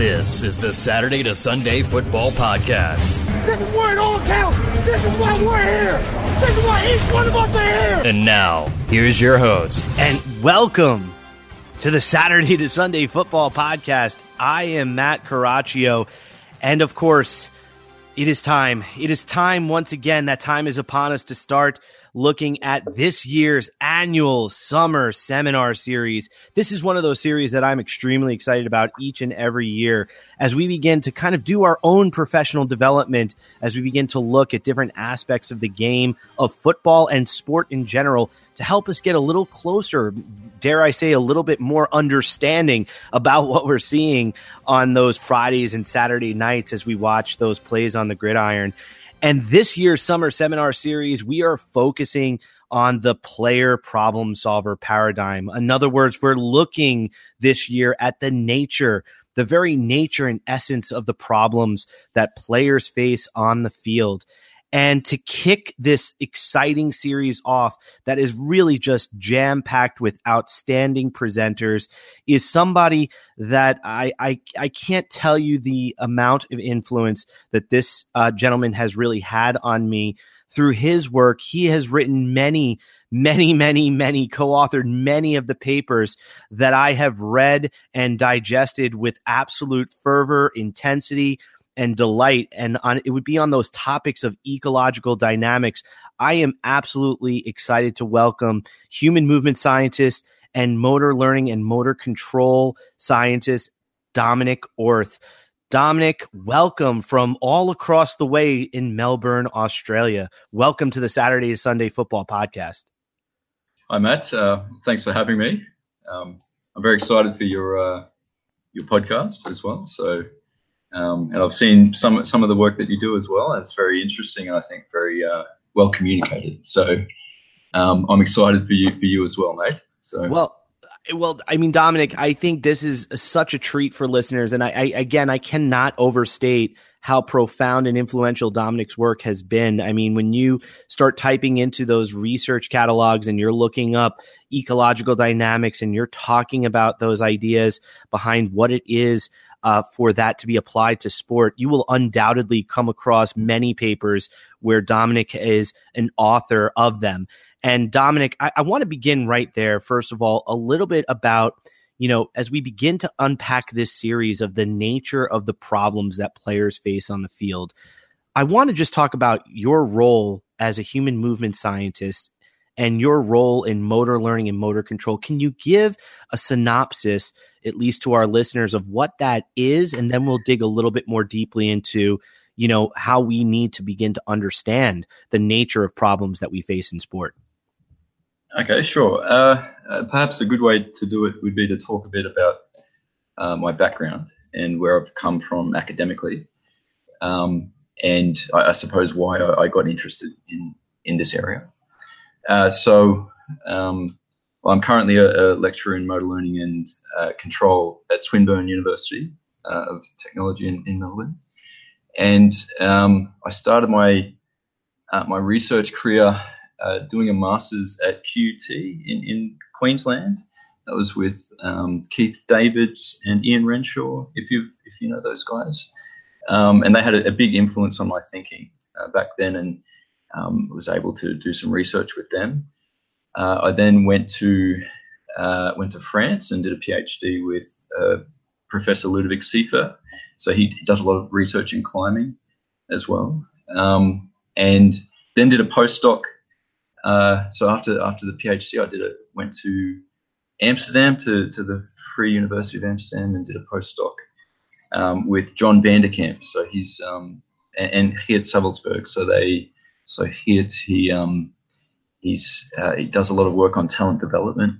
This is the Saturday to Sunday Football Podcast. This is where it all counts. This is why we're here. This is why each one of us are here. And now, here's your host. And welcome to the Saturday to Sunday Football Podcast. I am Matt Caraccio. And of course, it is time. It is time once again. That time is upon us to start looking at this year's annual summer seminar series. This is one of those series that I'm extremely excited about each and every year as we begin to kind of do our own professional development, as we begin to look at different aspects of the game of football and sport in general to help us get a little closer, dare I say, a little bit more understanding about what we're seeing on those Fridays and Saturday nights as we watch those plays on the gridiron. And this year's summer seminar series, we are focusing on the player problem solver paradigm. In other words, we're looking this year at the nature, the very nature and essence of the problems that players face on the field. And to kick this exciting series off that is really just jam packed with outstanding presenters is somebody that I, I, I can't tell you the amount of influence that this uh, gentleman has really had on me through his work. He has written many, many, many, many, co-authored many of the papers that I have read and digested with absolute fervor, intensity, and delight and on it would be on those topics of ecological dynamics i am absolutely excited to welcome human movement scientist and motor learning and motor control scientist dominic orth. Dominic welcome from all across the way in melbourne australia. Welcome to the saturday to sunday football podcast. Hi matt. Uh, thanks for having me. Um, i'm very excited for your uh, your podcast as well. So um, and I've seen some some of the work that you do as well, and it's very interesting and I think very uh, well communicated. So um, I'm excited for you for you as well, mate. So well. Well, I mean, Dominic, I think this is such a treat for listeners, and I, I again, I cannot overstate how profound and influential Dominic's work has been. I mean, when you start typing into those research catalogs and you're looking up ecological dynamics and you're talking about those ideas behind what it is uh, for that to be applied to sport, you will undoubtedly come across many papers where Dominic is an author of them. And Dominic, I, I want to begin right there. First of all, a little bit about you know, as we begin to unpack this series of the nature of the problems that players face on the field, I want to just talk about your role as a human movement scientist and your role in motor learning and motor control. Can you give a synopsis at least to our listeners of what that is? And then we'll dig a little bit more deeply into you know how we need to begin to understand the nature of problems that we face in sport. Okay sure. Uh, uh, perhaps a good way to do it would be to talk a bit about uh, my background and where i've come from academically um, and I, I, suppose why I, I, got interested in in this area uh, so um, well, I'm currently a, a, lecturer in motor learning and uh, control at Swinburne University uh, of Technology in, in Melbourne. And um, I started my uh, my research career uh, doing a master's at QUT in, in Queensland. That was with um, Keith Davids and Ian Renshaw, if you if you know those guys. Um, and they had a, a, big influence on my thinking uh, back then, and um, was able to do some research with them. Uh, I then went to uh, went to France and did a PhD with uh, Professor Ludovic Seifert. So he does a lot of research in climbing as well, um, and then did a postdoc. Uh, so after after the PhD, I did a went to Amsterdam to, to the Free University of Amsterdam and did a postdoc um, with John Vanderkamp. So he's um, and, and Geert Savelsbergh. So they so Geert he um, He's uh, he does a lot of work on talent development,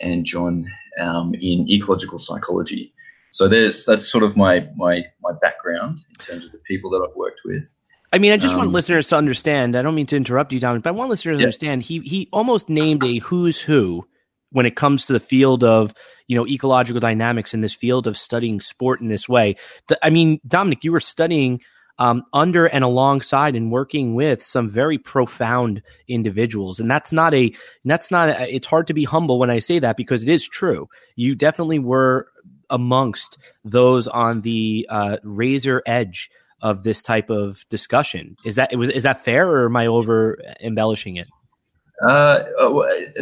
and John um, in ecological psychology. So there's that's sort of my my my background in terms of the people that I've worked with. I mean, I just um, want listeners to understand. I don't mean to interrupt you, Dominic, but I want listeners to understand. He he almost named a who's who when it comes to the field of you know ecological dynamics in this field of studying sport in this way. I mean, Dominic, you were studying um, under and alongside and working with some very profound individuals. And that's not a, that's not, a, it's hard to be humble when I say that because it is true. You definitely were amongst those on the uh, razor edge of this type of discussion. Is that was is that fair, or am I over embellishing it? Uh,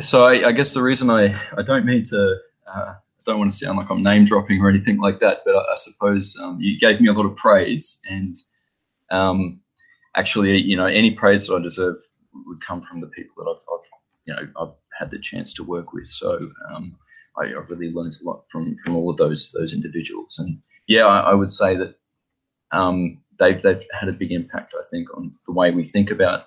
so I, I, guess the reason I, I don't mean to uh, I don't want to sound like I'm name dropping or anything like that, but I, I suppose um, you gave me a lot of praise, and um, actually, you know, any praise that I deserve would come from the people that I've, I've you know I've had the chance to work with. So um, I, I, really learned a lot from from all of those those individuals, and yeah, I, I would say that um, they've they've had a big impact. I think on the way we think about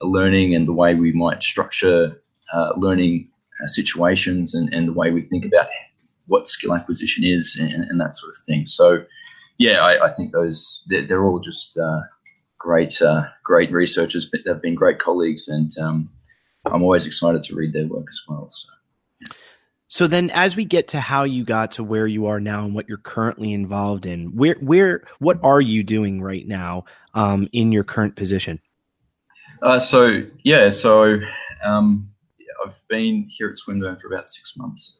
learning and the way we might structure uh, learning uh, situations and, and the way we think about what skill acquisition is and, and that sort of thing. So, yeah, I, I think those they're, they're all just uh, great uh, great researchers. But They've been great colleagues, and um, I'm always excited to read their work as well. So. So then, as we get to how you got to where you are now and what you're currently involved in, where, where, what are you doing right now um, in your current position? Uh, so yeah, so um, I've been here at Swinburne for about six months.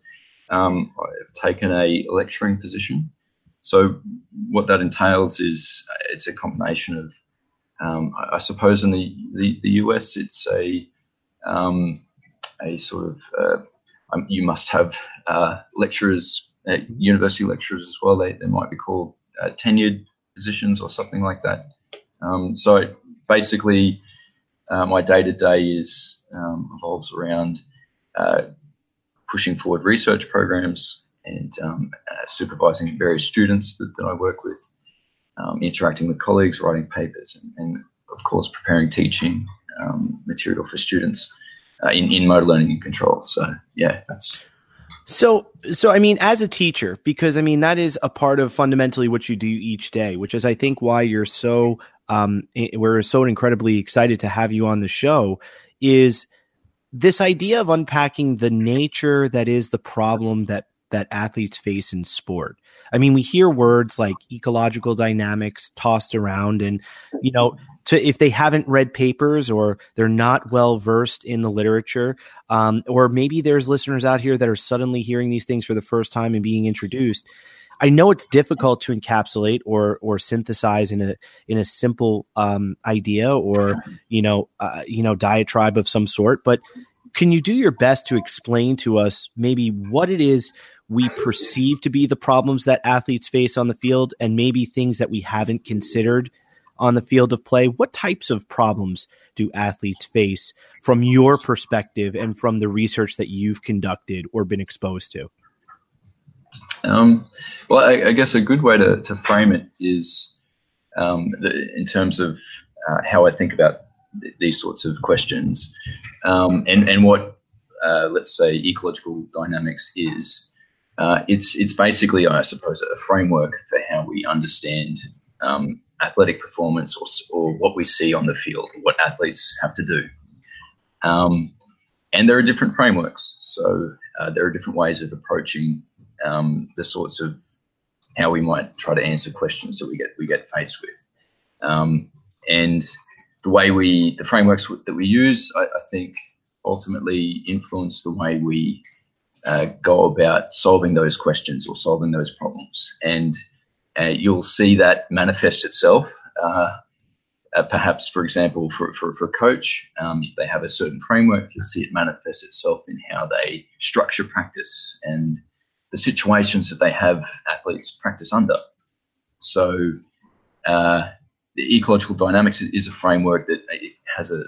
Um, I've taken a lecturing position. So what that entails is it's a combination of, um, I suppose, in the, the, the, US, it's a um, a sort of uh, um, you must have uh, lecturers, uh, university lecturers as well. They, they might be called uh, tenured positions or something like that. Um, so basically, uh, my day to day is um, revolves around uh, pushing forward research programs and um, uh, supervising various students that, that I work with, um, interacting with colleagues, writing papers, and, and of course preparing teaching um, material for students uh, in, in motor learning and control. So yeah, that's so so I mean as a teacher because I mean that is a part of fundamentally what you do each day, which is I think why you're so um we're so incredibly excited to have you on the show is this idea of unpacking the nature that is the problem that that athletes face in sport. I mean, we hear words like ecological dynamics tossed around and you know, to if they haven't read papers or they're not well versed in the literature, um, or maybe there's listeners out here that are suddenly hearing these things for the first time and being introduced. I know it's difficult to encapsulate or or synthesize in a in a simple um, idea or you know uh, you know diatribe of some sort, but can you do your best to explain to us maybe what it is we perceive to be the problems that athletes face on the field and maybe things that we haven't considered on the field of play. What types of problems do athletes face from your perspective and from the research that you've conducted or been exposed to? Um, well, I, I, guess a good way to, to frame it is um, the, in terms of uh, how I think about th- these sorts of questions um, and, and what, uh, let's say, ecological dynamics is. Uh, it's it's basically, I suppose, a framework for how we understand um, athletic performance or, or what we see on the field, what athletes have to do. Um, and there are different frameworks. So uh, there are different ways of approaching um, the sorts of how we might try to answer questions that we get we get faced with. Um, and the way we the frameworks that we use, I, I think, ultimately influence the way we uh, go about solving those questions or solving those problems. And uh, you'll see that manifest itself. Uh, uh, perhaps, for example, for, for, for a coach, um, if they have a certain framework, you'll see it manifest itself in how they structure practice and the situations that they have athletes practice under. So, uh, the ecological dynamics is a framework that has a,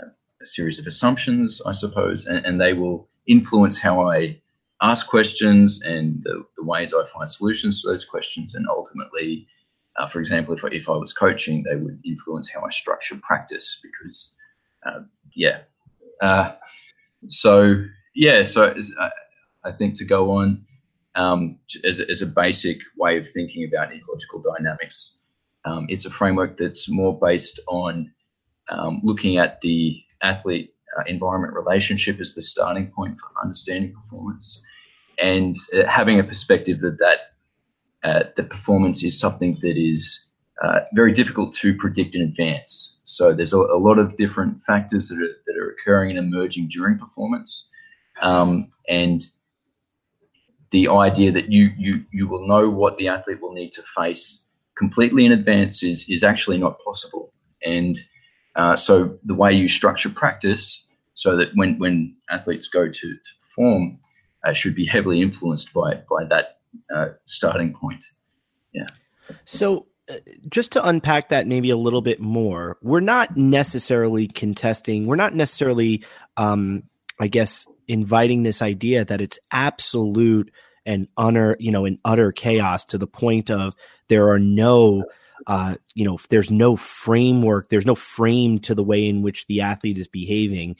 a series of assumptions, I suppose, and, and they will influence how I ask questions and the, the, ways I find solutions to those questions. And ultimately, uh, for example, if I, if I was coaching, they would influence how I structure practice because, uh, yeah. Uh, so, yeah, so uh, I think to go on um, as, as, a basic way of thinking about ecological dynamics, um, it's a framework that's more based on um, looking at the athlete uh, environment relationship as the starting point for understanding performance and uh, having a perspective that that uh, the performance is something that is uh, very difficult to predict in advance. So there's a, a, lot of different factors that are, that are occurring and emerging during performance, um, and the idea that you you you will know what the athlete will need to face completely in advance is is actually not possible. And uh, so the way you structure practice so that when when athletes go to, to perform uh, should be heavily influenced by by that uh, starting point. Yeah. So uh, just to unpack that maybe a little bit more, we're not necessarily contesting. We're not necessarily, um, I guess, inviting this idea that it's absolute and utter, you know, an utter chaos to the point of there are no, uh, you know, there's no framework, there's no frame to the way in which the athlete is behaving.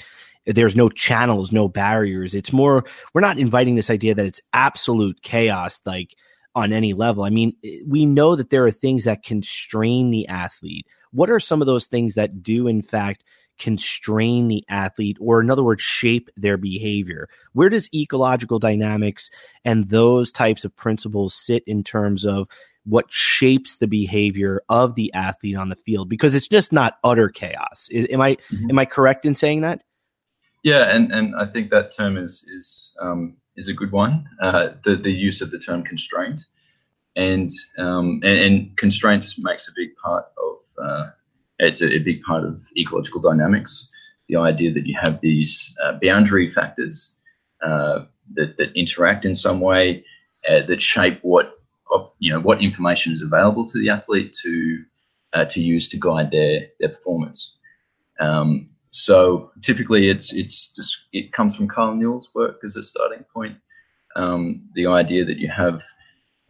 There's no channels, no barriers. It's more, we're not inviting this idea that it's absolute chaos, like on any level. I mean, we know that there are things that constrain the athlete. What are some of those things that do, in fact, constrain the athlete, or in other words, shape their behavior? Where does ecological dynamics and those types of principles sit in terms of what shapes the behavior of the athlete on the field? Because it's just not utter chaos. Is, am I mm-hmm. am I correct in saying that? Yeah, and, and I think that term is is um, is a good one. Uh, the the use of the term constraint, and um, and, and, constraints makes a big part of uh, it's a, a, big part of ecological dynamics. The idea that you have these uh, boundary factors uh, that that interact in some way uh, that shape what you know what information is available to the athlete to uh, to use to guide their their performance. Um, so typically, it's it's just it comes from Karl Newell's work as a starting point. Um, the idea that you have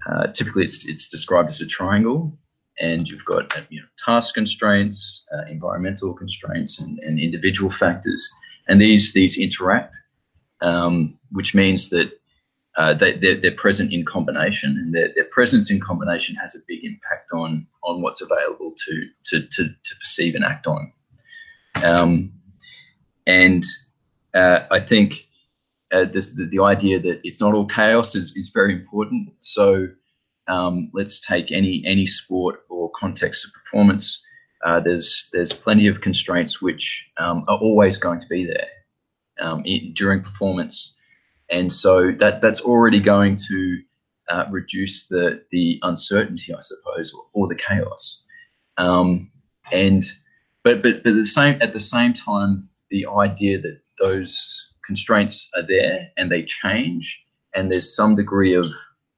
uh, typically it's it's described as a triangle, and you've got uh, you know, task constraints, uh, environmental constraints, and, and, individual factors, and these these interact, um, which means that uh, they, they're, they're, present in combination, and their, their, presence in combination has a big impact on on what's available to to to, to perceive and act on. Um, and uh, I think uh, the, the, idea that it's not all chaos is, is very important. So um, let's take any any sport or context of performance. Uh, there's there's plenty of constraints which um, are always going to be there um, in, during performance, and so that that's already going to uh, reduce the the uncertainty, I suppose, or, or the chaos. Um, and but but but the same at the same time, the idea that those constraints are there and they change, and there's some degree of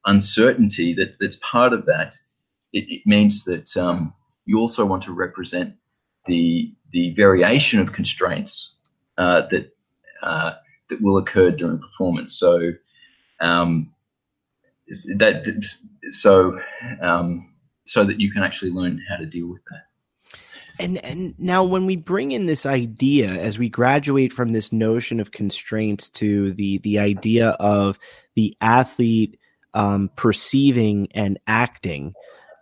uncertainty that that's part of that. It, it means that um, you also want to represent the the variation of constraints uh, that uh, that will occur during performance. So um, that so um, so that you can actually learn how to deal with that. And and now when we bring in this idea as we graduate from this notion of constraints to the the idea of the athlete um, perceiving and acting,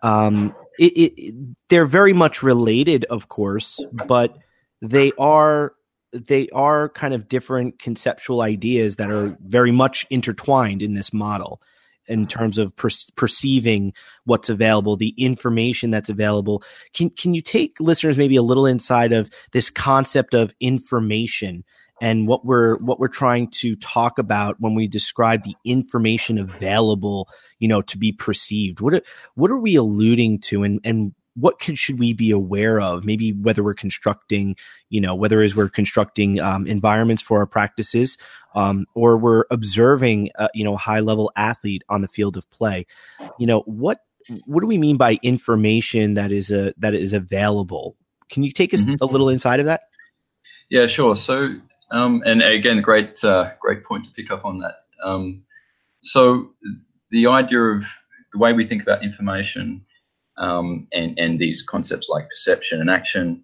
um, it, it, they're very much related, of course, but they are they are kind of different conceptual ideas that are very much intertwined in this model in terms of per- perceiving what's available, the information that's available. Can can you take listeners maybe a little inside of this concept of information and what we're what we're trying to talk about when we describe the information available, you know, to be perceived? What are, what are we alluding to, and and what could, should we be aware of? Maybe whether we're constructing, you know, whether as we're constructing um, environments for our practices, um, or we're observing, uh, you know, a high level athlete on the field of play. You know, what what do we mean by information that is a that is available? Can you take us mm-hmm. a little inside of that? Yeah, sure. So, um, and again, great uh, great point to pick up on that. Um, so, the idea of the way we think about information um, and, and these concepts like perception and action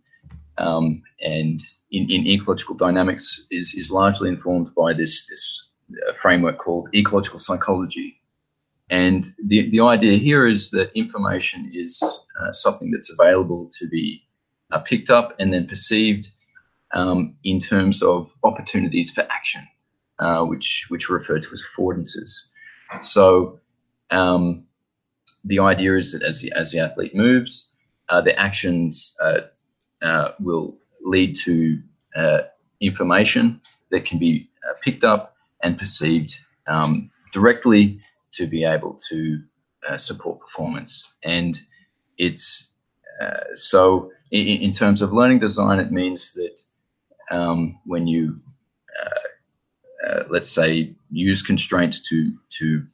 um, and in, in, ecological dynamics is, is largely informed by this, this uh, framework called ecological psychology. And the, the idea here is that information is uh, something that's available to be uh, picked up and then perceived um, in terms of opportunities for action, uh, which which are referred to as affordances. So um, the idea is that as the, as the athlete moves, uh, their actions uh, uh, will lead to uh, information that can be picked up and perceived um, directly to be able to support performance. And it's so in, in, terms of learning design, it means that um, when you uh, let's say use constraints to to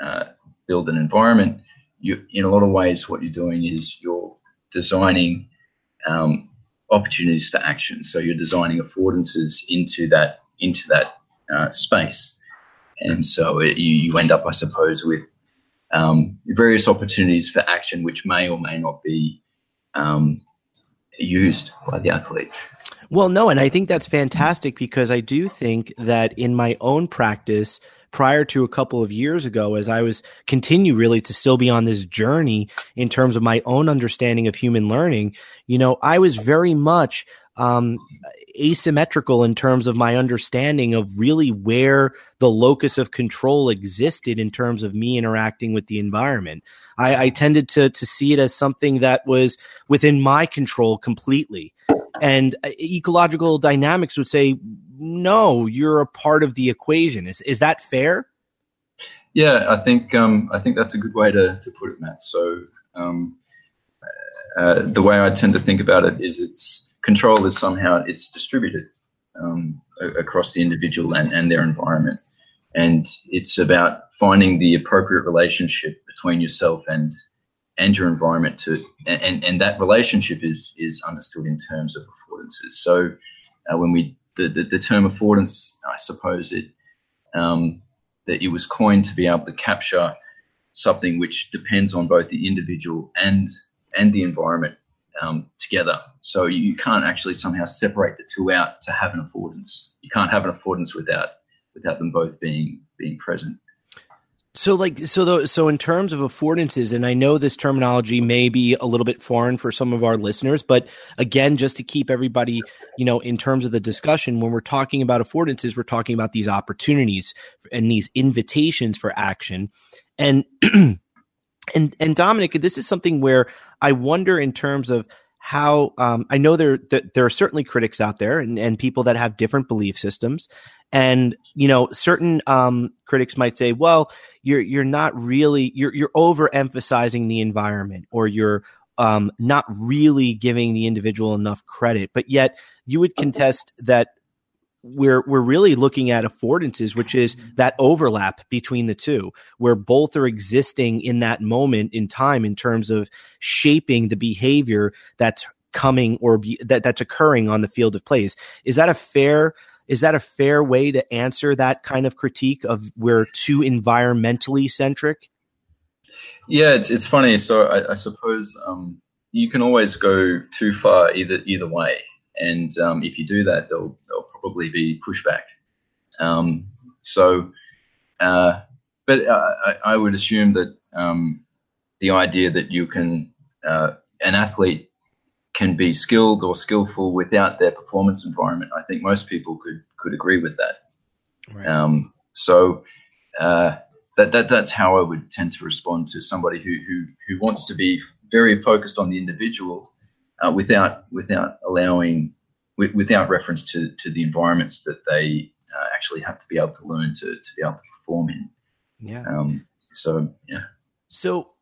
uh, build an environment, you in a lot of ways what you're doing is you're designing um, opportunities for action. So you're designing affordances into that into that uh, space, and so it, you, you end up, I suppose, with um, various opportunities for action which may or may not be um, used by the athlete. Well, no, and I think that's fantastic because I do think that in my own practice, prior to a couple of years ago, as I was continue really to still be on this journey in terms of my own understanding of human learning, you know, I was very much um, asymmetrical in terms of my understanding of really where the locus of control existed in terms of me interacting with the environment. I, I tended to to see it as something that was within my control completely. And uh, ecological dynamics would say, no, you're a part of the equation. Is is that fair? Yeah, I think um, I think that's a good way to, to put it, Matt. So um, uh, the way I tend to think about it is it's control is somehow it's distributed um, across the individual and, and their environment. And it's about finding the appropriate relationship between yourself and and your environment to and, and that relationship is is understood in terms of affordances. So uh, when we the, the, the, term affordance, I suppose it um, that it was coined to be able to capture something which depends on both the individual and and the environment um, together. So you can't actually somehow separate the two out to have an affordance. You can't have an affordance without without them both being being present. So, like, so the, so in terms of affordances, and I know this terminology may be a little bit foreign for some of our listeners, but again, just to keep everybody, you know, in terms of the discussion, when we're talking about affordances, we're talking about these opportunities and these invitations for action, and and and Dominic, this is something where I wonder in terms of how um, I know there there are certainly critics out there and, and people that have different belief systems, and you know certain um, critics might say, well, you're you're not really you're you're overemphasizing the environment or you're um, not really giving the individual enough credit, but yet you would contest that we're we're really looking at affordances, which is that overlap between the two, where both are existing in that moment in time in terms of shaping the behavior that's coming or be, that that's occurring on the field of plays. Is that a fair is that a fair way to answer that kind of critique of we're too environmentally centric? Yeah, it's it's funny. So I, I suppose um, you can always go too far either either way and um, if you do that, there'll, there'll probably be pushback. Um, so, uh, but uh, I, I, would assume that um, the idea that you can, uh, an athlete can be skilled or skillful without their performance environment, I think most people could could agree with that. Right. Um, so uh, that, that that's how I would tend to respond to somebody who who who wants to be very focused on the individual uh, without without allowing without reference to to the environments that they uh, actually have to be able to learn to to be able to perform in. Yeah. Um, so yeah. So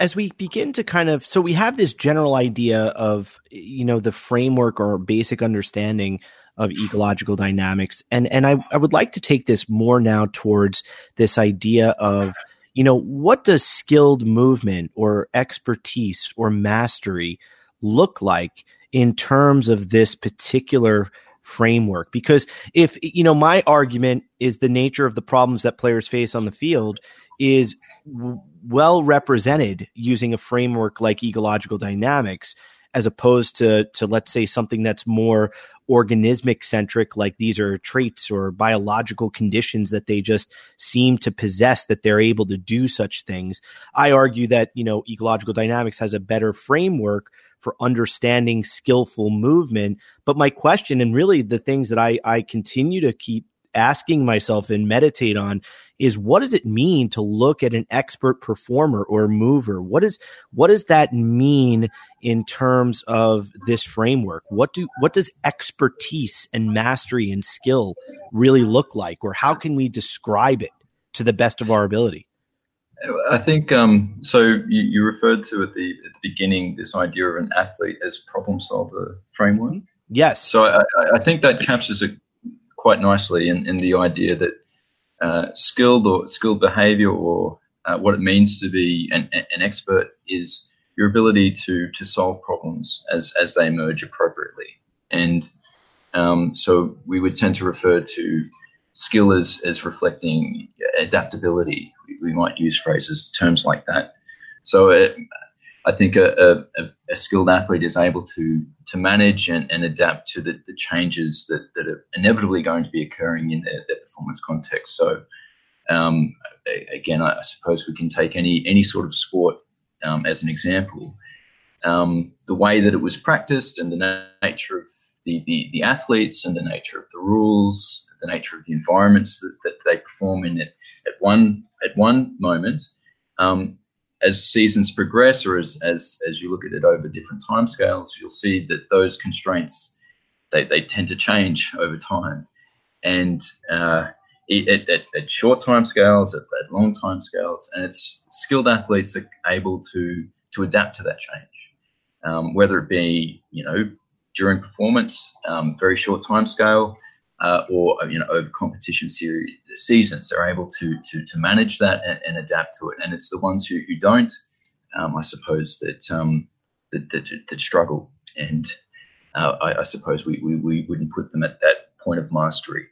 as we begin to kind of so we have this general idea of you know the framework or basic understanding of ecological dynamics and and I, I would like to take this more now towards this idea of you know what does skilled movement or expertise or mastery look like in terms of this particular framework? Because if, you know, my argument is the nature of the problems that players face on the field is well represented using a framework like ecological dynamics as opposed to to let's say something that's more organismic centric like these are traits or biological conditions that they just seem to possess that they're able to do such things i argue that you know ecological dynamics has a better framework for understanding skillful movement. But my question, and really the things that I, I continue to keep asking myself and meditate on is what does it mean to look at an expert performer or mover what is what does that mean in terms of this framework what do what does expertise and mastery and skill really look like or how can we describe it to the best of our ability? I think um, so. You, you, referred to at the at the beginning this idea of an athlete as problem solver framework. Yes. So I, I think that captures it quite nicely in, in the idea that uh, skilled or skilled behavior or uh, what it means to be an, an expert is your ability to to solve problems as as they emerge appropriately. And um, so we would tend to refer to skill as as reflecting adaptability. We, we might use phrases, terms like that. So it, I think a, a, a, skilled athlete is able to to manage and, and adapt to the, the changes that, that are inevitably going to be occurring in their, their performance context. So, um, again, I, suppose we can take any any sort of sport um, as an example. Um, the way that it was practiced and the nature of the, the, the, athletes and the nature of the rules, the nature of the environments that, that they perform in at, at one at one moment um, as seasons progress or as, as, as you look at it over different timescales, you'll see that those constraints, they, they tend to change over time. And uh, at, at, at, short time scales, at, at long time scales, and it's skilled athletes are able to, to adapt to that change. Um, whether it be, you know, during performance, um, very short time scale, uh, or you know over competition series seasons. They're able to to, to manage that and, and adapt to it. And it's the ones who, who don't um, I suppose that, um, that, that, that struggle. And uh, I, I, suppose we, we, we wouldn't put them at that point of mastery.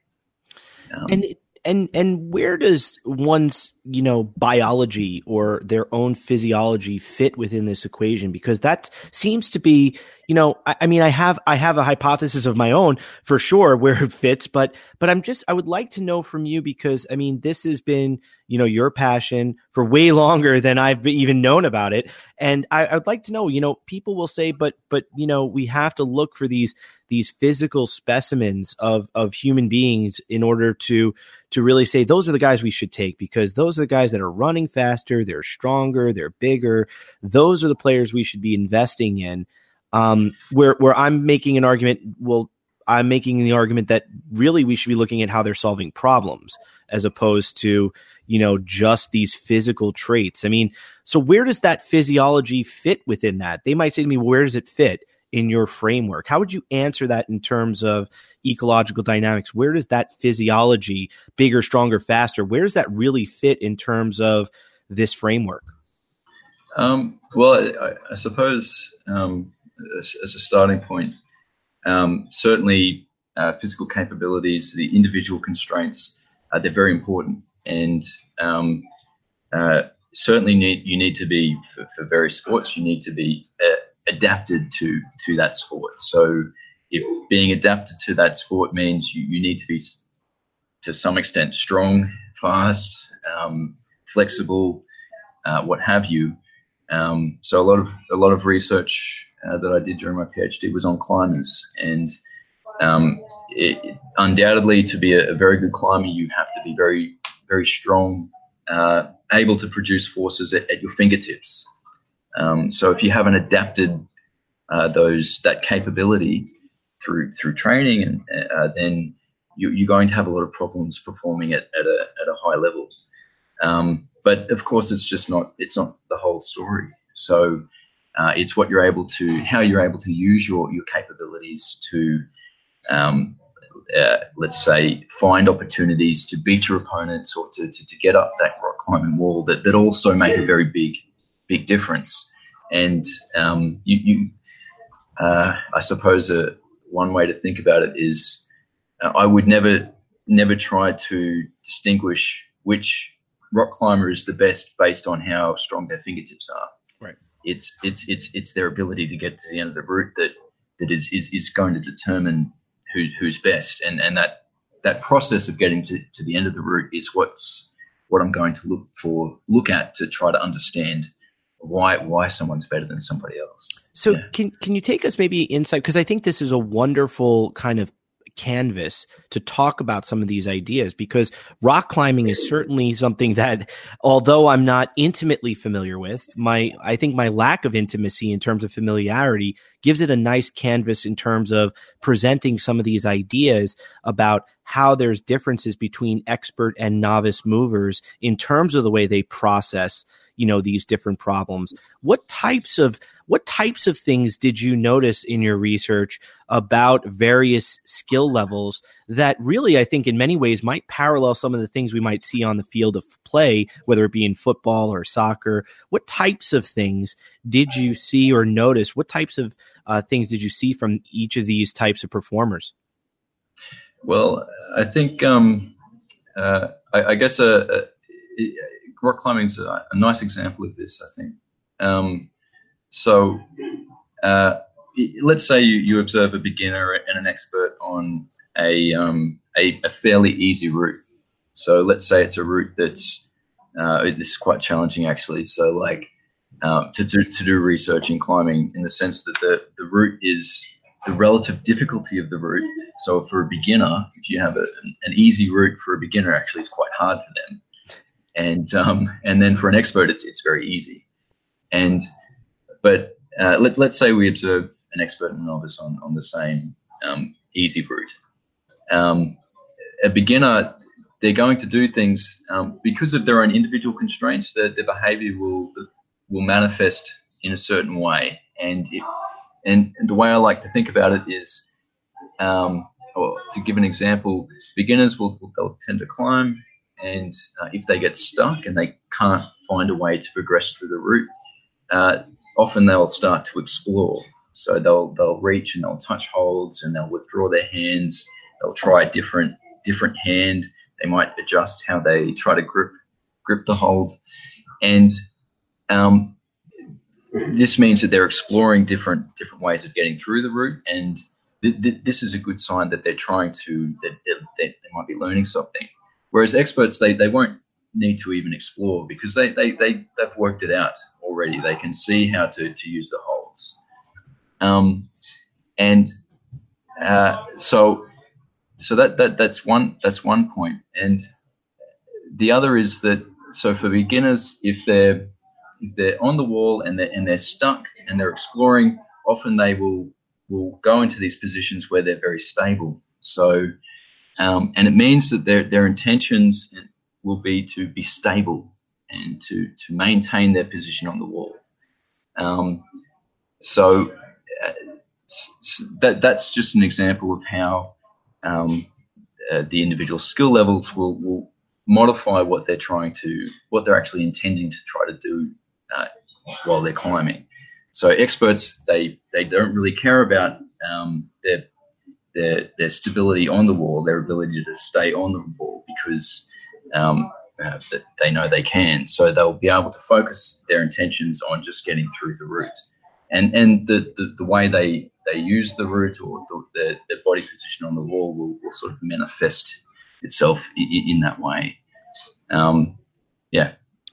Um, and and and where does one's you know biology or their own physiology fit within this equation? Because that seems to be you know I, I, mean i have i have a hypothesis of my own for sure where it fits but but i'm just i would like to know from you because i mean this has been you know your passion for way longer than i've even known about it. And I, i'd like to know you know people will say but but you know we have to look for these these physical specimens of of human beings in order to to really say those are the guys we should take because those are the guys that are running faster, they're stronger, they're bigger. Those are the players we should be investing in. Um, where where I'm making an argument, well, I'm making the argument that really we should be looking at how they're solving problems as opposed to you know just these physical traits. I mean, so where does that physiology fit within that? They might say to me, well, where does it fit? in your framework. How would you answer that in terms of ecological dynamics? Where does that physiology, bigger, stronger, faster, where does that really fit in terms of this framework? Um, well, I, I suppose um, as, as, a starting point, um, certainly uh, physical capabilities, the individual constraints, uh, they're very important. And um, uh, certainly need you need to be for, for, various sports. You need to be uh, adapted to to that sport. So if being adapted to that sport means you, you need to be to some extent strong, fast, um, flexible, uh, what have you. Um, so a lot of a lot of research uh, that I did during my PhD was on climbers, and um, it, undoubtedly to be a, a, very good climber, you have to be very very strong, uh, able to produce forces at, at your fingertips. Um, so if you haven't adapted uh, those that capability through through training, and uh, then you, are going to have a lot of problems performing at, at a at a high level. Um, but of course, it's just not it's not the whole story. So uh, it's what you're able to how you're able to use your your capabilities to um, uh, let's say, find opportunities to beat your opponents or to, to, to, get up that rock climbing wall that, that also make a very big big difference. And um, you, you uh, I suppose uh, one way to think about it is uh, I would never never try to distinguish which rock climber is the best based on how strong their fingertips are. Right. It's it's it's it's their ability to get to the end of the route that that is is, is going to determine who who's best, and and that that process of getting to, to the end of the route is what's what I'm going to look for look at to try to understand why why someone's better than somebody else. So yeah. can can you take us maybe inside because I think this is a wonderful kind of canvas to talk about some of these ideas because rock climbing is certainly something that although I'm not intimately familiar with my I think my lack of intimacy in terms of familiarity gives it a nice canvas in terms of presenting some of these ideas about how there's differences between expert and novice movers in terms of the way they process you know these different problems. What types of what types of things did you notice in your research about various skill levels that really i think in many ways might parallel some of the things we might see on the field of play whether it be in football or soccer? What types of things did you see or notice? What types of uh, things did you see from each of these types of performers? Well i think um, uh, I, I, guess uh, uh, rock climbing is a, a, nice example of this. I think. Um, so, uh, let's say you, you observe a beginner and an expert on a, um, a, a fairly easy route. So let's say it's a route that's uh, this is quite challenging actually. So like uh, to, to, to do research in climbing in the sense that the, the route is the relative difficulty of the route. So for a beginner, if you have a, an easy route for a beginner, actually it's quite hard for them and um, and then for an expert, it's it's very easy. And but uh, let let's say we observe an expert and a novice on on the same um, easy route. Um, a beginner, they're going to do things um, because of their own individual constraints. Their, their behavior will will manifest in a certain way, and it, and the way I like to think about it is. Um, to give an example, beginners will they'll tend to climb and uh, if they get stuck and they can't find a way to progress through the route, uh, often they'll start to explore. So they'll they'll reach and they'll touch holds and they'll withdraw their hands. They'll try a different different hand. They might adjust how they try to grip grip the hold, and um, this means that they're exploring different different ways of getting through the route. And th- th- this is a good sign that they're trying to that, that, that they might be learning something. Whereas experts, they, they won't need to even explore because they, they, they, they've worked it out already. They can see how to, to use the holds. Um, and uh, so so that, that that's one that's one point. And the other is that so for beginners, if they're if they're on the wall and they're and they're stuck and they're exploring, often they will will go into these positions where they're very stable. So um, and it means that their, their intentions will be to be stable and to, to maintain their position on the wall. Um, so uh, that, that's just an example of how um, uh, the individual skill levels will, will modify what they're trying to, what they're actually intending to try to do uh, while they're climbing. So experts, they, they don't really care about um, their their their stability on the wall, their ability to stay on the wall because um, uh, they know they can. So they'll be able to focus their intentions on just getting through the route, and and the, the, the way they they use the route or the, their, their body position on the wall will, will sort of manifest itself in, in that way. Um, yeah.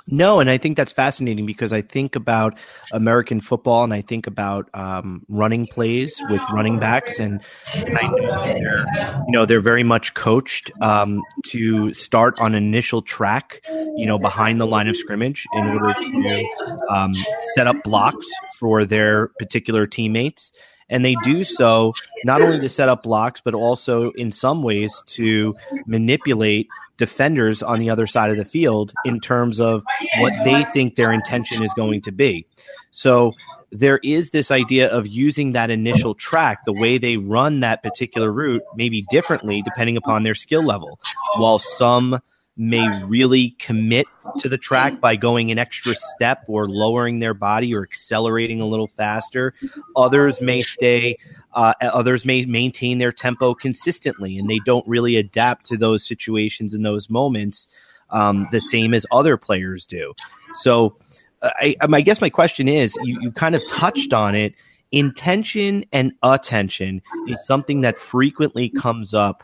No, and I think that's fascinating because I think about American football and I think about um, running plays with running backs, and, I know they're you know they're very much coached um, to start on initial track, you know, behind the line of scrimmage in order to um, set up blocks for their particular teammates. And they do so not only to set up blocks, but also in some ways to manipulate defenders on the other side of the field in terms of what they think their intention is going to be. So there is this idea of using that initial track, the way they run that particular route, maybe differently depending upon their skill level. While some may really commit to the track by going an extra step or lowering their body or accelerating a little faster, others may stay uh, others may maintain their tempo consistently and they don't really adapt to those situations and those moments um, the same as other players do. So, I, I guess my question is you, you kind of touched on it. Intention and attention is something that frequently comes up,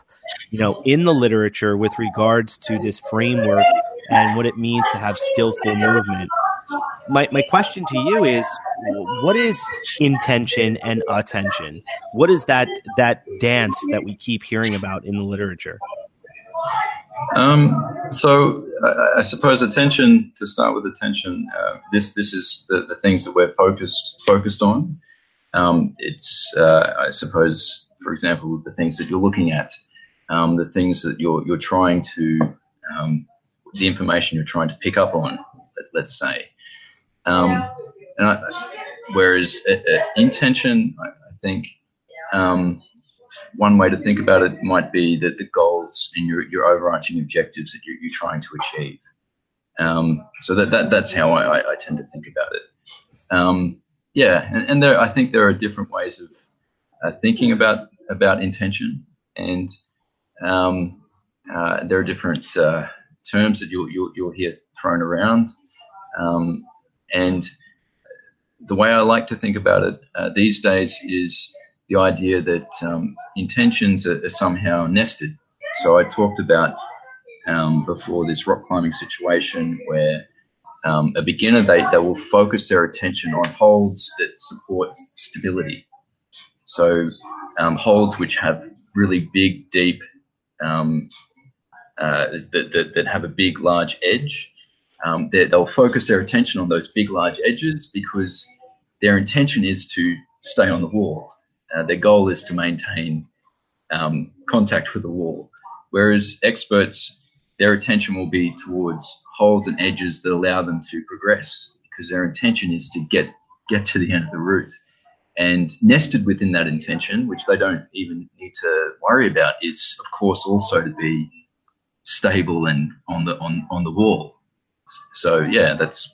you know, in the literature with regards to this framework and what it means to have skillful movement. My, my question to you is what is intention and attention? What is that that dance that we keep hearing about in the literature? Um, so I, I, suppose attention to start with attention. Uh, this this is the, the things that we're focused focused on. Um, it's uh, I suppose, for example, the things that you're looking at, um, the things that you're you're trying to, um, the information you're trying to pick up on. Let, us say, um, and I, whereas uh, uh, intention, I, I think um, one way to think about it might be that the goals and your, your overarching objectives that you're, you're trying to achieve. Um, so that, that that's how I, I, tend to think about it. Um, yeah, and, and, there I think there are different ways of uh, thinking about about intention, and um, uh, there are different uh, terms that you'll, you'll, you'll hear thrown around, um, and the way I like to think about it uh, these days is the idea that um, intentions are, are, somehow nested. So I talked about um, before this rock climbing situation where um, a beginner they, they will focus their attention on holds that support stability. So um, holds which have really big, deep, um, uh, that, that, that have a big, large edge. Um, they'll focus their attention on those big, large edges because their intention is to stay on the wall uh, their goal is to maintain um, contact with the wall. Whereas experts, their attention will be towards holds and edges that allow them to progress because their intention is to get get to the end of the route. And nested within that intention, which they don't even need to worry about, is of course also to be stable and on the on, on the wall. So yeah, that's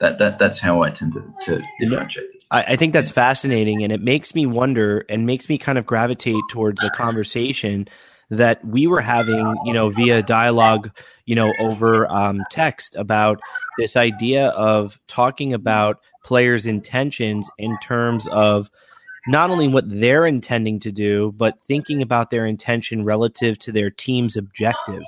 that, that that's how I tend to, to differentiate. I, I, think that's fascinating, and it makes me wonder and makes me kind of gravitate towards a conversation that we were having, you know, via dialogue, you know, over um, text about this idea of talking about players' intentions in terms of not only what they're intending to do, but thinking about their intention relative to their team's objectives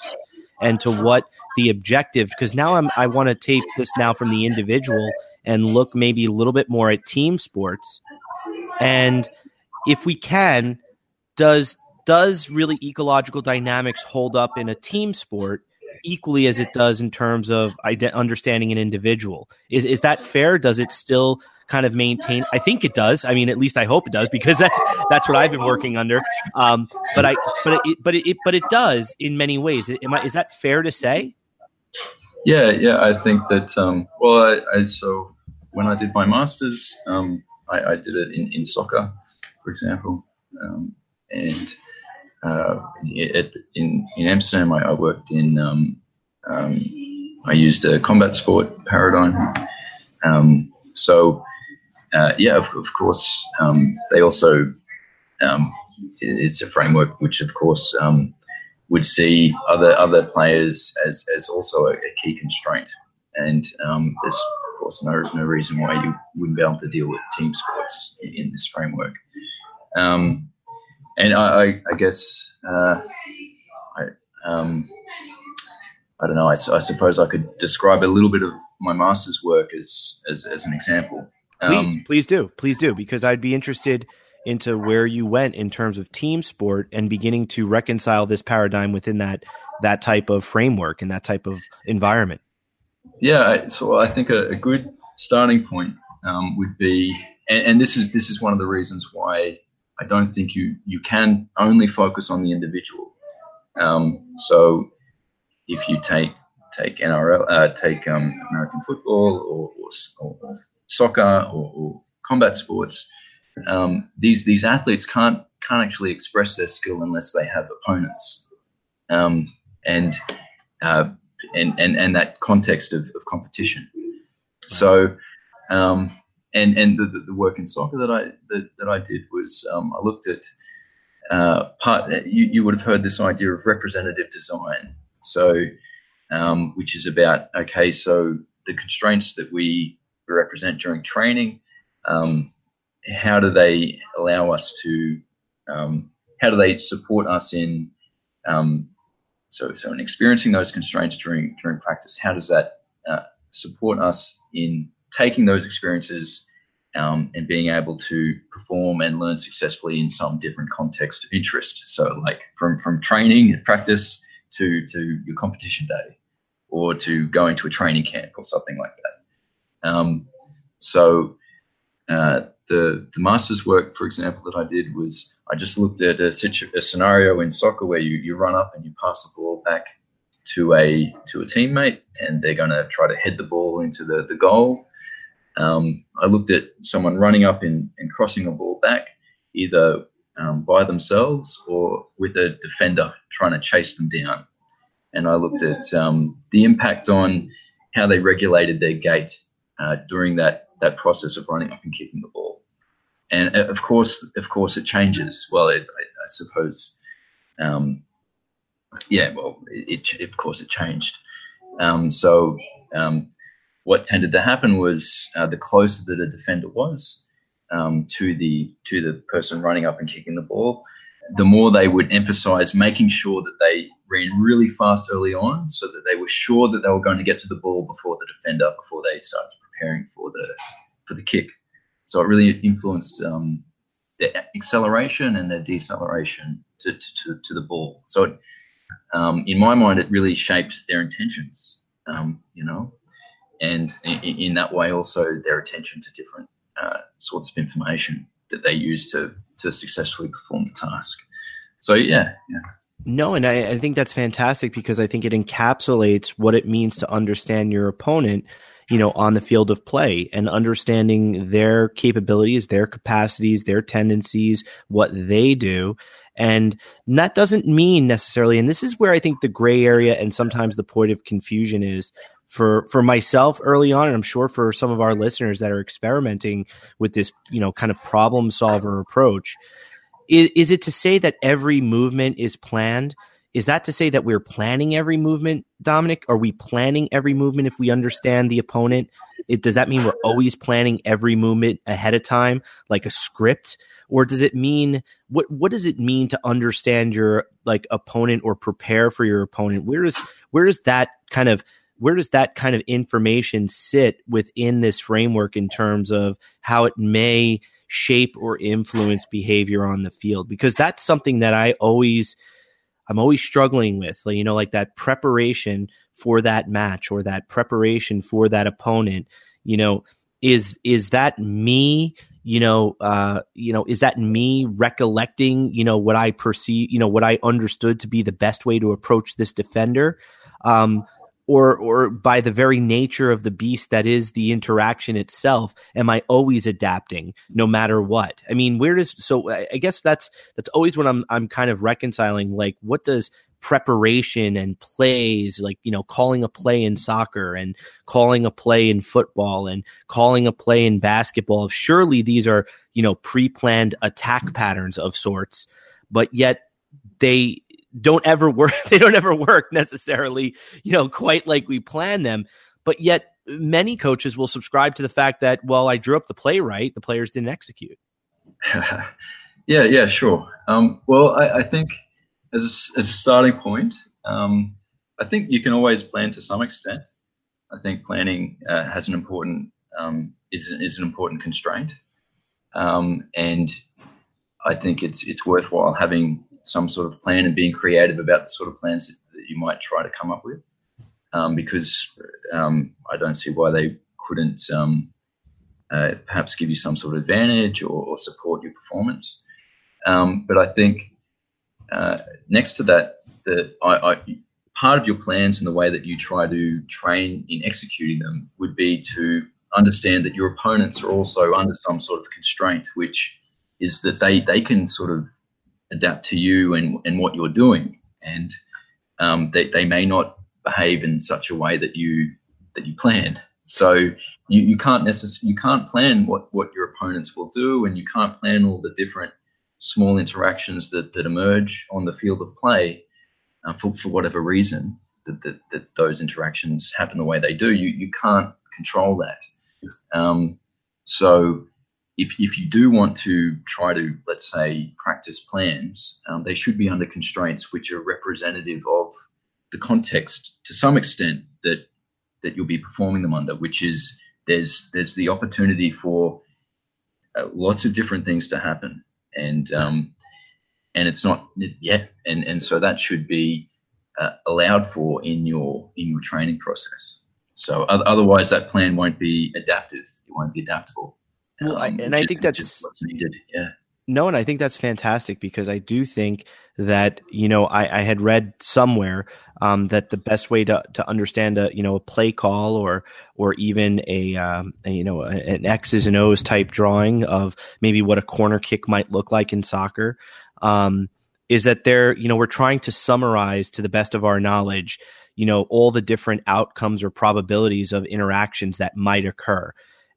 and to what the objective because now I'm I want to take this now from the individual and look maybe a little bit more at team sports. And if we can does does really ecological dynamics hold up in a team sport equally as it does in terms of understanding an individual is is that fair does it still kind of maintain. I think it does. I mean, at least I hope it does because that's that's what I've been working under. Um, but I but it but it but it does in many ways. Am I, is that fair to say? Yeah, yeah. I think that. Um, well, I, I, so when I did my masters, um, I, I, did it in, in soccer, for example, um, and uh, at, in in Amsterdam, I, I worked in. Um, um, I used a combat sport paradigm. Um, so uh, yeah, of, of course, um, they also um, it's a framework which, of course, um, would see other other players as, as also a, a key constraint, and there's of course no no reason why you wouldn't be able to deal with team sports in, in this framework. Um, and I, I, I guess uh, I. Um, I don't know. I, I, suppose I could describe a little bit of my master's work as as, as an example. Please, um, please do, please do, because I'd be interested into where you went in terms of team sport and beginning to reconcile this paradigm within that that type of framework and that type of environment. Yeah, so I think a, a good starting point um, would be, and, and, this is this is one of the reasons why I don't think you you can only focus on the individual. Um, so if you take take NRL, uh, take um, American football or, or, or soccer or, or combat sports, um, these these athletes can't can't actually express their skill unless they have opponents, um, and, uh, and and and that context of, of competition. So, um, and and the, the work in soccer that I that, that I did was um, I looked at uh, part. You, you would have heard this idea of representative design. So, um, which is about okay, so the constraints that we represent during training? Um, how do they allow us to? Um, how do they support us in? Um, so, so in experiencing those constraints during during practice, how does that uh, support us in taking those experiences um, and being able to perform and learn successfully in some different context of interest. So, like from from training and practice to to your competition day, or to going to a training camp or something like that. Um, so, uh, the the master's work, for example, that I did was I just looked at a, situ- a scenario in soccer where you you run up and you pass the ball back to a to a teammate, and they're going to try to head the ball into the the goal um, I looked at someone running up and, and crossing a ball back, either um, by themselves or with a defender trying to chase them down. And I looked at um, the impact on how they regulated their gait uh, during that that process of running up and kicking the ball. And uh, of course, of course, it changes. Well, it, I, I, suppose, um, yeah. Well, it, it, of course it changed. Um, so um, what tended to happen was uh, the closer that a defender was um, to the to the person running up and kicking the ball, the more they would emphasize making sure that they ran really fast early on, so that they were sure that they were going to get to the ball before the defender, before they started preparing for the for the kick. So it really influenced um, their acceleration and their deceleration to, to, to the ball. So it, um, in my mind, it really shaped their intentions. Um, you know, and in, in that way also their attention to different uh, sorts of information that they use to to successfully perform the task. So yeah, yeah. No, and I, I, think that's fantastic because I think it encapsulates what it means to understand your opponent, you know, on the field of play and understanding their capabilities, their capacities, their tendencies, what they do. And that doesn't mean necessarily, and this is where I think the gray area and sometimes the point of confusion is for for myself early on and i'm sure for some of our listeners that are experimenting with this you know kind of problem solver approach is, is it to say that every movement is planned? Is that to say that we're planning every movement dominic? Are we planning every movement if we understand the opponent? It, does that mean we're always planning every movement ahead of time like a script? Or does it mean what what does it mean to understand your like opponent or prepare for your opponent? Where is where is that kind of where does that kind of information sit within this framework in terms of how it may shape or influence behavior on the field? Because that's something that I always I'm always struggling with like, you know like that preparation for that match or that preparation for that opponent you know is is that me you know uh you know is that me recollecting you know what I perceive you know what I understood to be the best way to approach this defender? Um or or by the very nature of the beast that is the interaction itself am i always adapting no matter what? I mean where does so i guess that's that's always what i'm i'm kind of reconciling like what does preparation and plays like you know calling a play in soccer and calling a play in football and calling a play in basketball surely these are you know pre-planned attack patterns of sorts but yet they don't ever work. They don't ever work necessarily, you know, quite like we plan them. But yet, many coaches will subscribe to the fact that, well, I drew up the play right, the players didn't execute. yeah, yeah, sure. Um, well, I, I, think as a, as a starting point, um, I think you can always plan to some extent. I think planning uh, has an important um, is is an important constraint, um, and I think it's it's worthwhile having some sort of plan and being creative about the sort of plans that, that you might try to come up with. Um, because um, I don't see why they couldn't um, uh, perhaps give you some sort of advantage or, or support your performance. Um, but I think uh, next to that, that I, I, part of your plans and the way that you try to train in executing them would be to understand that your opponents are also under some sort of constraint, which is that they, they can sort of adapt to you and, and what you're doing. And um, they, they may not behave in such a way that you that you planned. So you, you can't necessarily you can't plan what, what your opponents will do, and you can't plan all the different small interactions that, that emerge on the field of play uh, for, for whatever reason that, that, that those interactions happen the way they do. You you can't control that. Um, so if, if you do want to try to, let's say, practice plans, um, they should be under constraints which are representative of the context to some extent that that you'll be performing them under, which is there's there's the opportunity for uh, lots of different things to happen, and um, and it's not yet, and and so that should be uh, allowed for in your in your training process. So otherwise, that plan won't be adaptive. It won't be adaptable. Well, um, and I think that's what's needed. Yeah. No, and I think that's fantastic because I do think that you know I, I had read somewhere um, that the best way to, to understand a you know a play call or or even a, um, a you know an X's and O's type drawing of maybe what a corner kick might look like in soccer um, is that they're you know we're trying to summarize to the best of our knowledge you know all the different outcomes or probabilities of interactions that might occur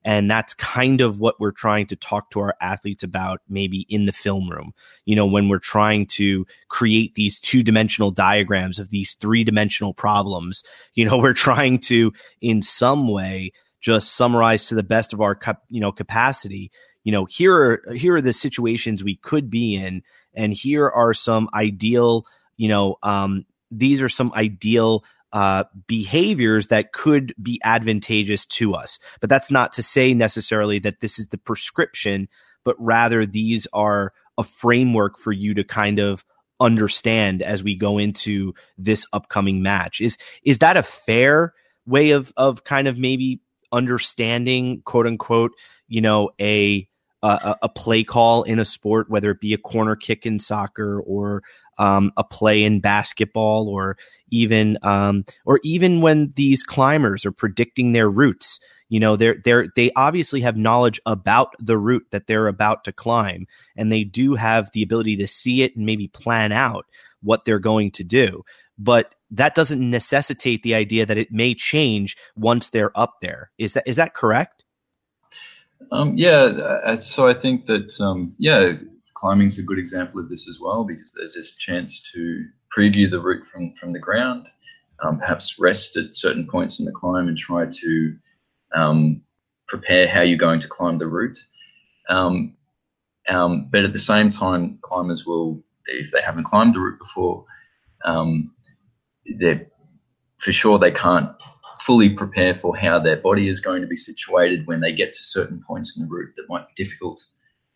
and that's kind of what we're trying to talk to our athletes about, maybe in the film room. You know, when we're trying to create these two dimensional diagrams of these three dimensional problems, you know, we're trying to, in some way, just summarize to the best of our, you know, capacity. You know, here are, here are the situations we could be in, and here are some ideal, you know, um, these are some ideal uh, behaviors that could be advantageous to us. But that's not to say necessarily that this is the prescription, but rather these are a framework for you to kind of understand as we go into this upcoming match. Is is that a fair way of of kind of maybe understanding quote unquote, you know, a a, a play call in a sport, whether it be a corner kick in soccer or um, a play in basketball or even um, or even when these climbers are predicting their routes you know they're they're they obviously have knowledge about the route that they're about to climb and they do have the ability to see it and maybe plan out what they're going to do. But that doesn't necessitate the idea that it may change once they're up there. Is that is that correct? Um, yeah so i think that um, yeah climbing is a good example of this as well because there's this chance to preview the route from, from the ground, um, perhaps rest at certain points in the climb and try to um, prepare how you're going to climb the route. Um, um but at the same time, climbers will, if they haven't climbed the route before, um, they're for sure they can't fully prepare for how their body is going to be situated when they get to certain points in the route that might be difficult.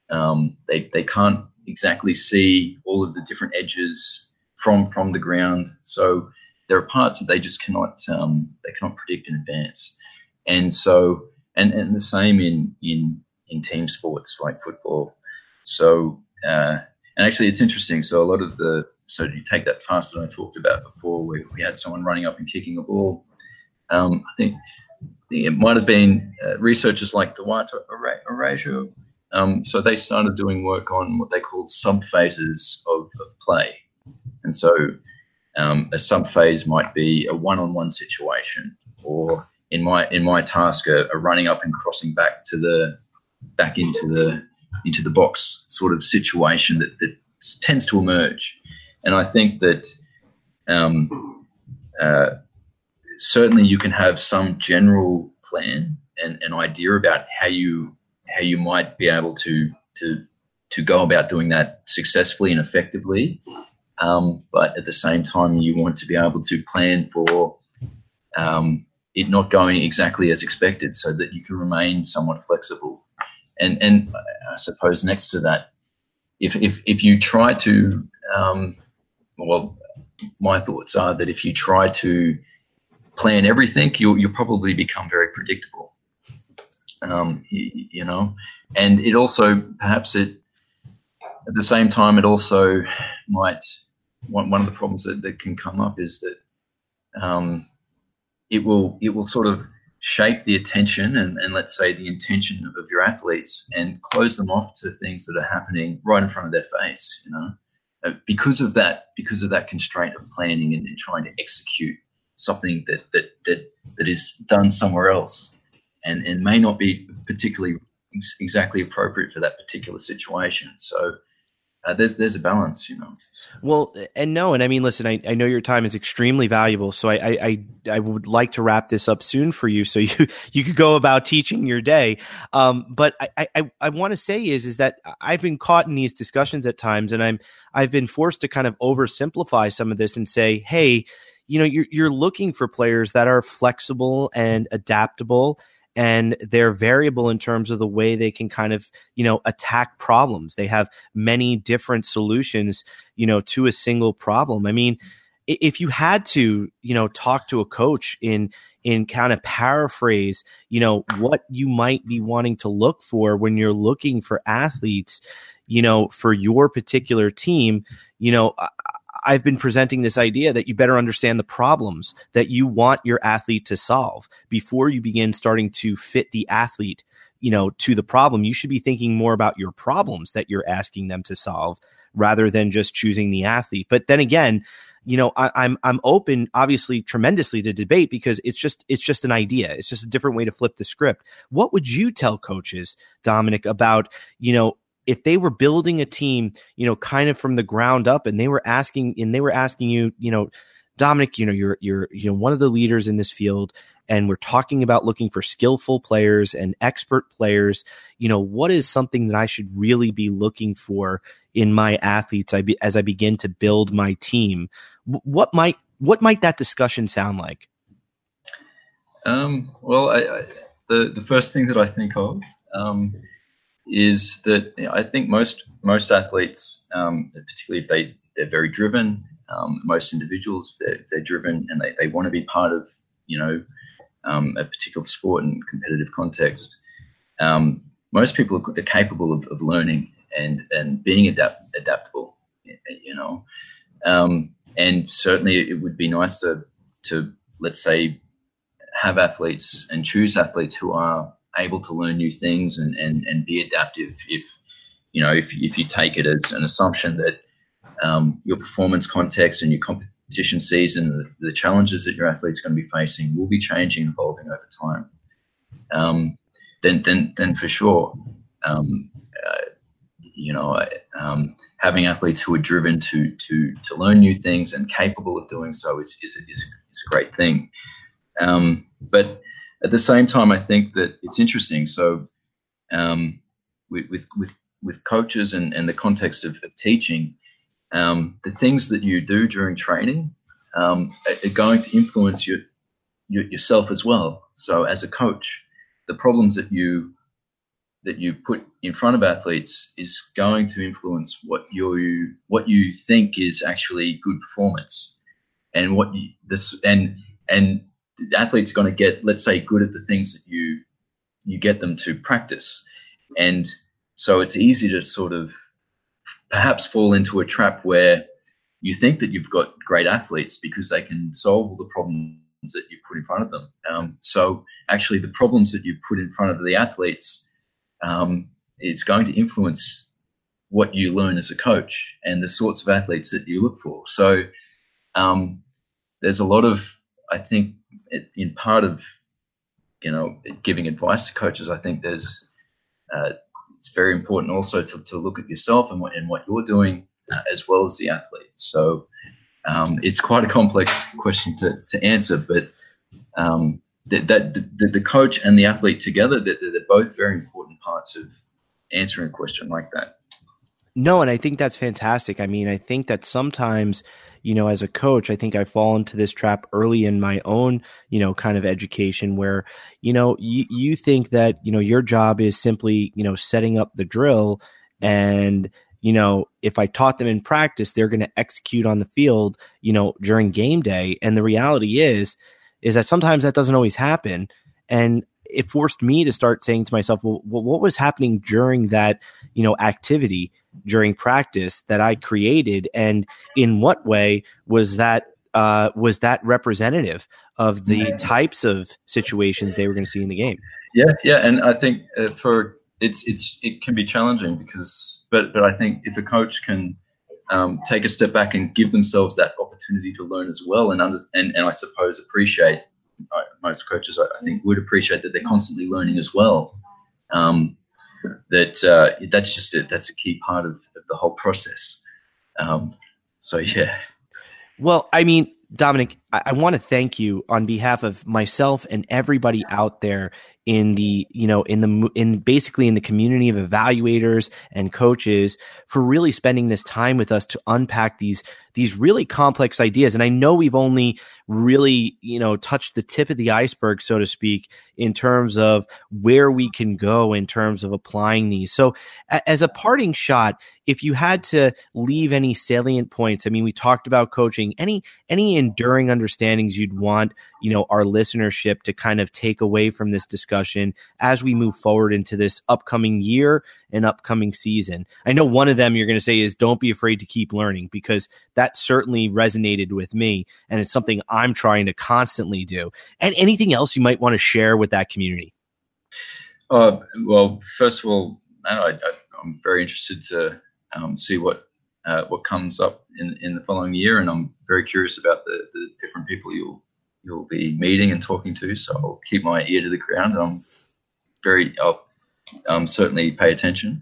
Um, they, they can't exactly see all of the different edges from from the ground. So there are parts that they just cannot um, they cannot predict in advance. And so and, and the same in in in team sports like football. So uh, and actually it's interesting. So a lot of the so you take that task that I talked about before, where we had someone running up and kicking a ball. Um, I think it might have been uh, researchers like Duarte Araújo um, so they started doing work on what they called subphases of, of play. And so um, a subphase might be a one-on-one situation, or in my in my task, a, a, running up and crossing back to the back into the into the box sort of situation that, that tends to emerge. And I think that um, uh, certainly you can have some general plan and an idea about how you how you might be able to to to go about doing that successfully and effectively. Um, but at the same time, you want to be able to plan for um, it not going exactly as expected, so that you can remain somewhat flexible. And and I suppose next to that, if if if you try to, um, well, my thoughts are that if you try to plan everything, you'll you'll probably become very predictable um, you, know, and it also perhaps it at the same time it also might one, one of the problems that, that can come up is that um, it will it will sort of shape the attention and, and let's say the intention of, of your athletes and close them off to things that are happening right in front of their face you know? Uh, because of that because of that constraint of planning and, and trying to execute something that that that that is done somewhere else and, and may not be particularly ex- exactly appropriate for that particular situation. So uh, there's there's a balance, you know. Well, and no, and I mean, listen, I, I know your time is extremely valuable, so I, I, I would like to wrap this up soon for you, so you you could go about teaching your day. Um, but I I, I want to say is is that I've been caught in these discussions at times, and I'm I've been forced to kind of oversimplify some of this and say, hey, you know, you're you're looking for players that are flexible and adaptable and they're variable in terms of the way they can kind of, you know, attack problems. They have many different solutions, you know, to a single problem. I mean, if you had to, you know, talk to a coach in in kind of paraphrase, you know, what you might be wanting to look for when you're looking for athletes, you know, for your particular team, you know, I've been presenting this idea that you better understand the problems that you want your athlete to solve before you begin starting to fit the athlete, you know, to the problem. You should be thinking more about your problems that you're asking them to solve rather than just choosing the athlete. But then again, you know, I, I'm I'm open, obviously, tremendously to debate because it's just it's just an idea. It's just a different way to flip the script. What would you tell coaches, Dominic, about you know if they were building a team, you know, kind of from the ground up, and they were asking and they were asking you, you know, Dominic, you know, you're you're you know one of the leaders in this field, and we're talking about looking for skillful players and expert players. You know, what is something that I should really be looking for in my athletes as I begin to build my team? what might what might that discussion sound like? Um, well, I, I, the the first thing that I think of um, is that you know, I think most most athletes, um, particularly if they they're very driven, um, most individuals they're, they're driven and they, they want to be part of you know um, a particular sport and competitive context. Um, most people are capable of, of learning and and being adapt, adaptable. You know, um, and certainly it would be nice to to let's say have athletes and choose athletes who are able to learn new things and and, and be adaptive if you know if, if you take it as an assumption that um, your performance context and your competition season the, the, challenges that your athlete's going to be facing will be changing and evolving over time um, then then then for sure um, uh, you know um, having athletes who are driven to to to learn new things and capable of doing so is is is, is a great thing. Um, but at the same time, I think that it's interesting. So um, with, with with coaches and, and the context of, of teaching, um, the things that you do during training um, are, going to influence your, your, yourself as well. So as a coach, the problems that you that you put in front of athletes is going to influence what you what you think is actually good performance, and what you, this and and athletes are going to get let's say good at the things that you you get them to practice, and so it's easy to sort of perhaps fall into a trap where you think that you've got great athletes because they can solve all the problems that you put in front of them. Um, so actually, the problems that you put in front of the athletes um, it's going to influence what you learn as a coach and the sorts of athletes that you look for. So um, there's a lot of, I think, in part of, you know, giving advice to coaches, I think there's, uh, it's very important also to, to look at yourself and what, and what you're doing uh, as well as the athlete. So um, it's quite a complex question to, to answer, but um, that, the, the, coach and the athlete together, that they're, they're both very important parts of answering a question like that. No, and I think that's fantastic. I mean, I think that sometimes, you know, as a coach, I think I fall into this trap early in my own, you know, kind of education where, you know, you, you think that, you know, your job is simply, you know, setting up the drill and, you know, if I taught them in practice, they're going to execute on the field, you know, during game day. And the reality is, is that sometimes that doesn't always happen. And it forced me to start saying to myself, well, what was happening during that, you know, activity during practice that I created? And in what way was that, uh, was that representative of the types of situations they were going to see in the game? Yeah. Yeah. And I think uh, for, it's, it's, it can be challenging because, but, but I think if a coach can, um, take a step back and give themselves that opportunity to learn as well, and under, and, and I suppose appreciate most coaches I, think would appreciate that they're constantly learning as well. Um, that uh, that's just a, that's a key part of, of the whole process. Um, so yeah. Well, I mean, Dominic, I, I want to thank you on behalf of myself and everybody out there in the you know in the in basically in the community of evaluators and coaches for really spending this time with us to unpack these these really complex ideas. And i know we've only really you know touched the tip of the iceberg so to speak in terms of where we can go in terms of applying these. So a- as a parting shot if you had to leave any salient points i mean we talked about coaching. Any any enduring understandings you'd want you know our listenership to kind of take away from this discussion as we move forward into this upcoming year and upcoming season. I know one of them you're going to say is don't be afraid to keep learning because that certainly resonated with me and it's something i'm trying to constantly do. And anything else you might want to share with that community? Uh, well first of all I, am very interested to um, see what uh, what comes up in, in the following year, and I'm very curious about the, the different people you'll you'll be meeting and talking to. So I'll keep my ear to the ground. I'm very, I'll um, certainly pay attention.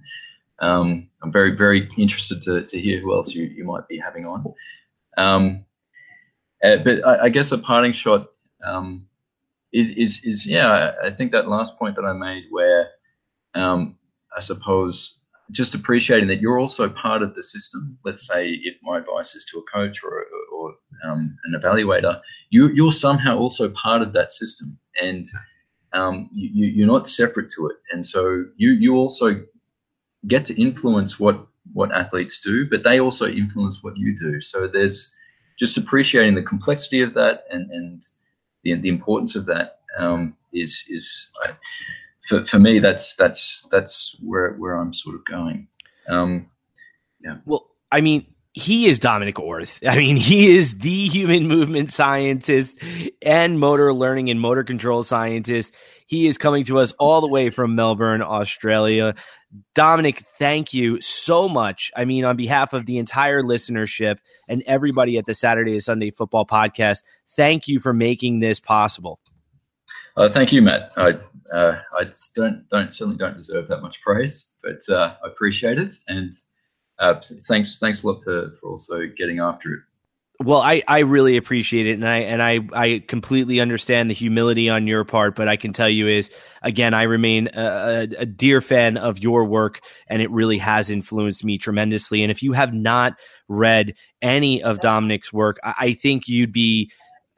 Um, I'm very, very interested to, to hear who else you, you might be having on. Um, uh, but I, I, guess a parting shot um, is, is, is, yeah, I think that last point that I made where um, I suppose just appreciating that you're also part of the system. Let's say if my advice is to a coach or um, an evaluator, you, you're somehow also part of that system, and um, you, you're not separate to it. And so you you also get to influence what what athletes do, but they also influence what you do. So there's just appreciating the complexity of that and and the, the importance of that um, is is for, for me, that's that's that's where where I'm sort of going. Um, yeah. Well, I mean, he is Dominic Orth. I mean, he is the human movement scientist and motor learning and motor control scientist. He is coming to us all the way from Melbourne, Australia. Dominic, thank you so much. I mean, on behalf of the entire listenership and everybody at the Saturday to Sunday Football Podcast, thank you for making this possible. Uh, thank you, Matt. I, uh, I don't, don't certainly don't deserve that much praise, but uh, I appreciate it, and uh, thanks, thanks a lot for, for also getting after it. Well, I, I really appreciate it, and I and I, I completely understand the humility on your part. But I can tell you is again, I remain a, a dear fan of your work, and it really has influenced me tremendously. And if you have not read any of Dominic's work, I, I think you'd be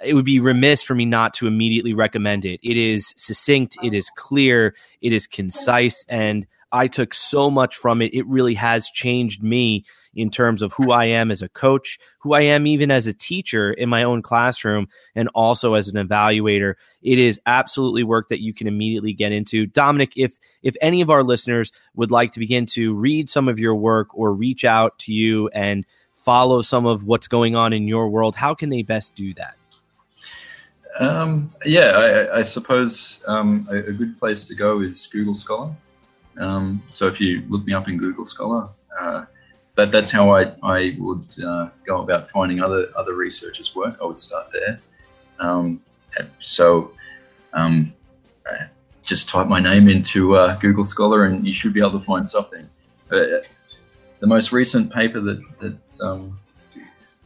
it would be remiss for me not to immediately recommend it. It is succinct, it is clear, it is concise, and I took so much from it. It really has changed me in terms of who I am as a coach, who I am even as a teacher in my own classroom, and also as an evaluator. It is absolutely work that you can immediately get into. Dominic, if if any of our listeners would like to begin to read some of your work or reach out to you and follow some of what's going on in your world, how can they best do that? Um, yeah, I, I suppose um, a, a, good place to go is Google Scholar. Um, so if you look me up in Google Scholar, uh, that, that's how I, I would uh, go about finding other other researchers' work. I would start there. Um, so um, uh, just type my name into uh, Google Scholar, and you should be able to find something. Uh, the most recent paper that that um,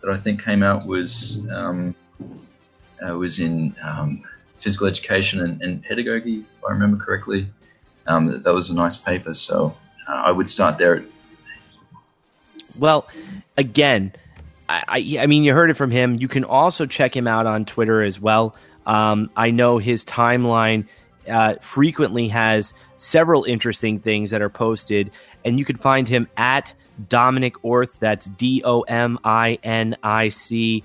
that I think came out was uh, was in um, physical education and, and, pedagogy, if I remember correctly. Um, that was a nice paper, so uh, I would start there. Well, again, I, I, I, mean, you heard it from him. You can also check him out on Twitter as well. Um, I know his timeline uh, frequently has several interesting things that are posted, and you can find him at Dominic Orth. That's D O M I N I C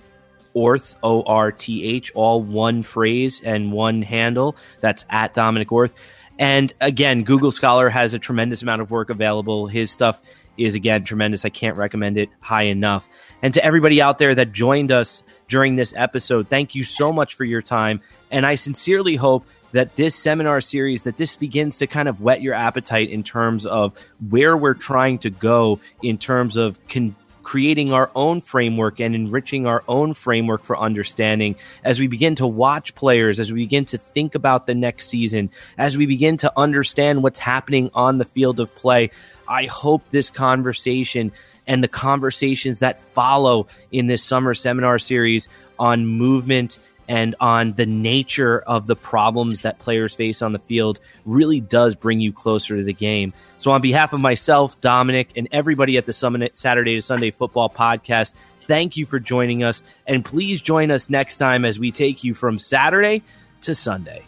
Orth, O R T H, all one phrase and one handle. That's at Dominic Orth. And again, Google Scholar has a tremendous amount of work available. His stuff is again tremendous. I can't recommend it high enough. And to everybody out there that joined us during this episode, thank you so much for your time. And I sincerely hope that this seminar series that this begins to kind of whet your appetite in terms of where we're trying to go in terms of con- creating our own framework and enriching our own framework for understanding as we begin to watch players, as we begin to think about the next season, as we begin to understand what's happening on the field of play. I hope this conversation and the conversations that follow in this summer seminar series on movement and on the nature of the problems that players face on the field really does bring you closer to the game. So, on behalf of myself, Dominic, and everybody at the Summit Saturday to Sunday Football Podcast, thank you for joining us. And please join us next time as we take you from Saturday to Sunday.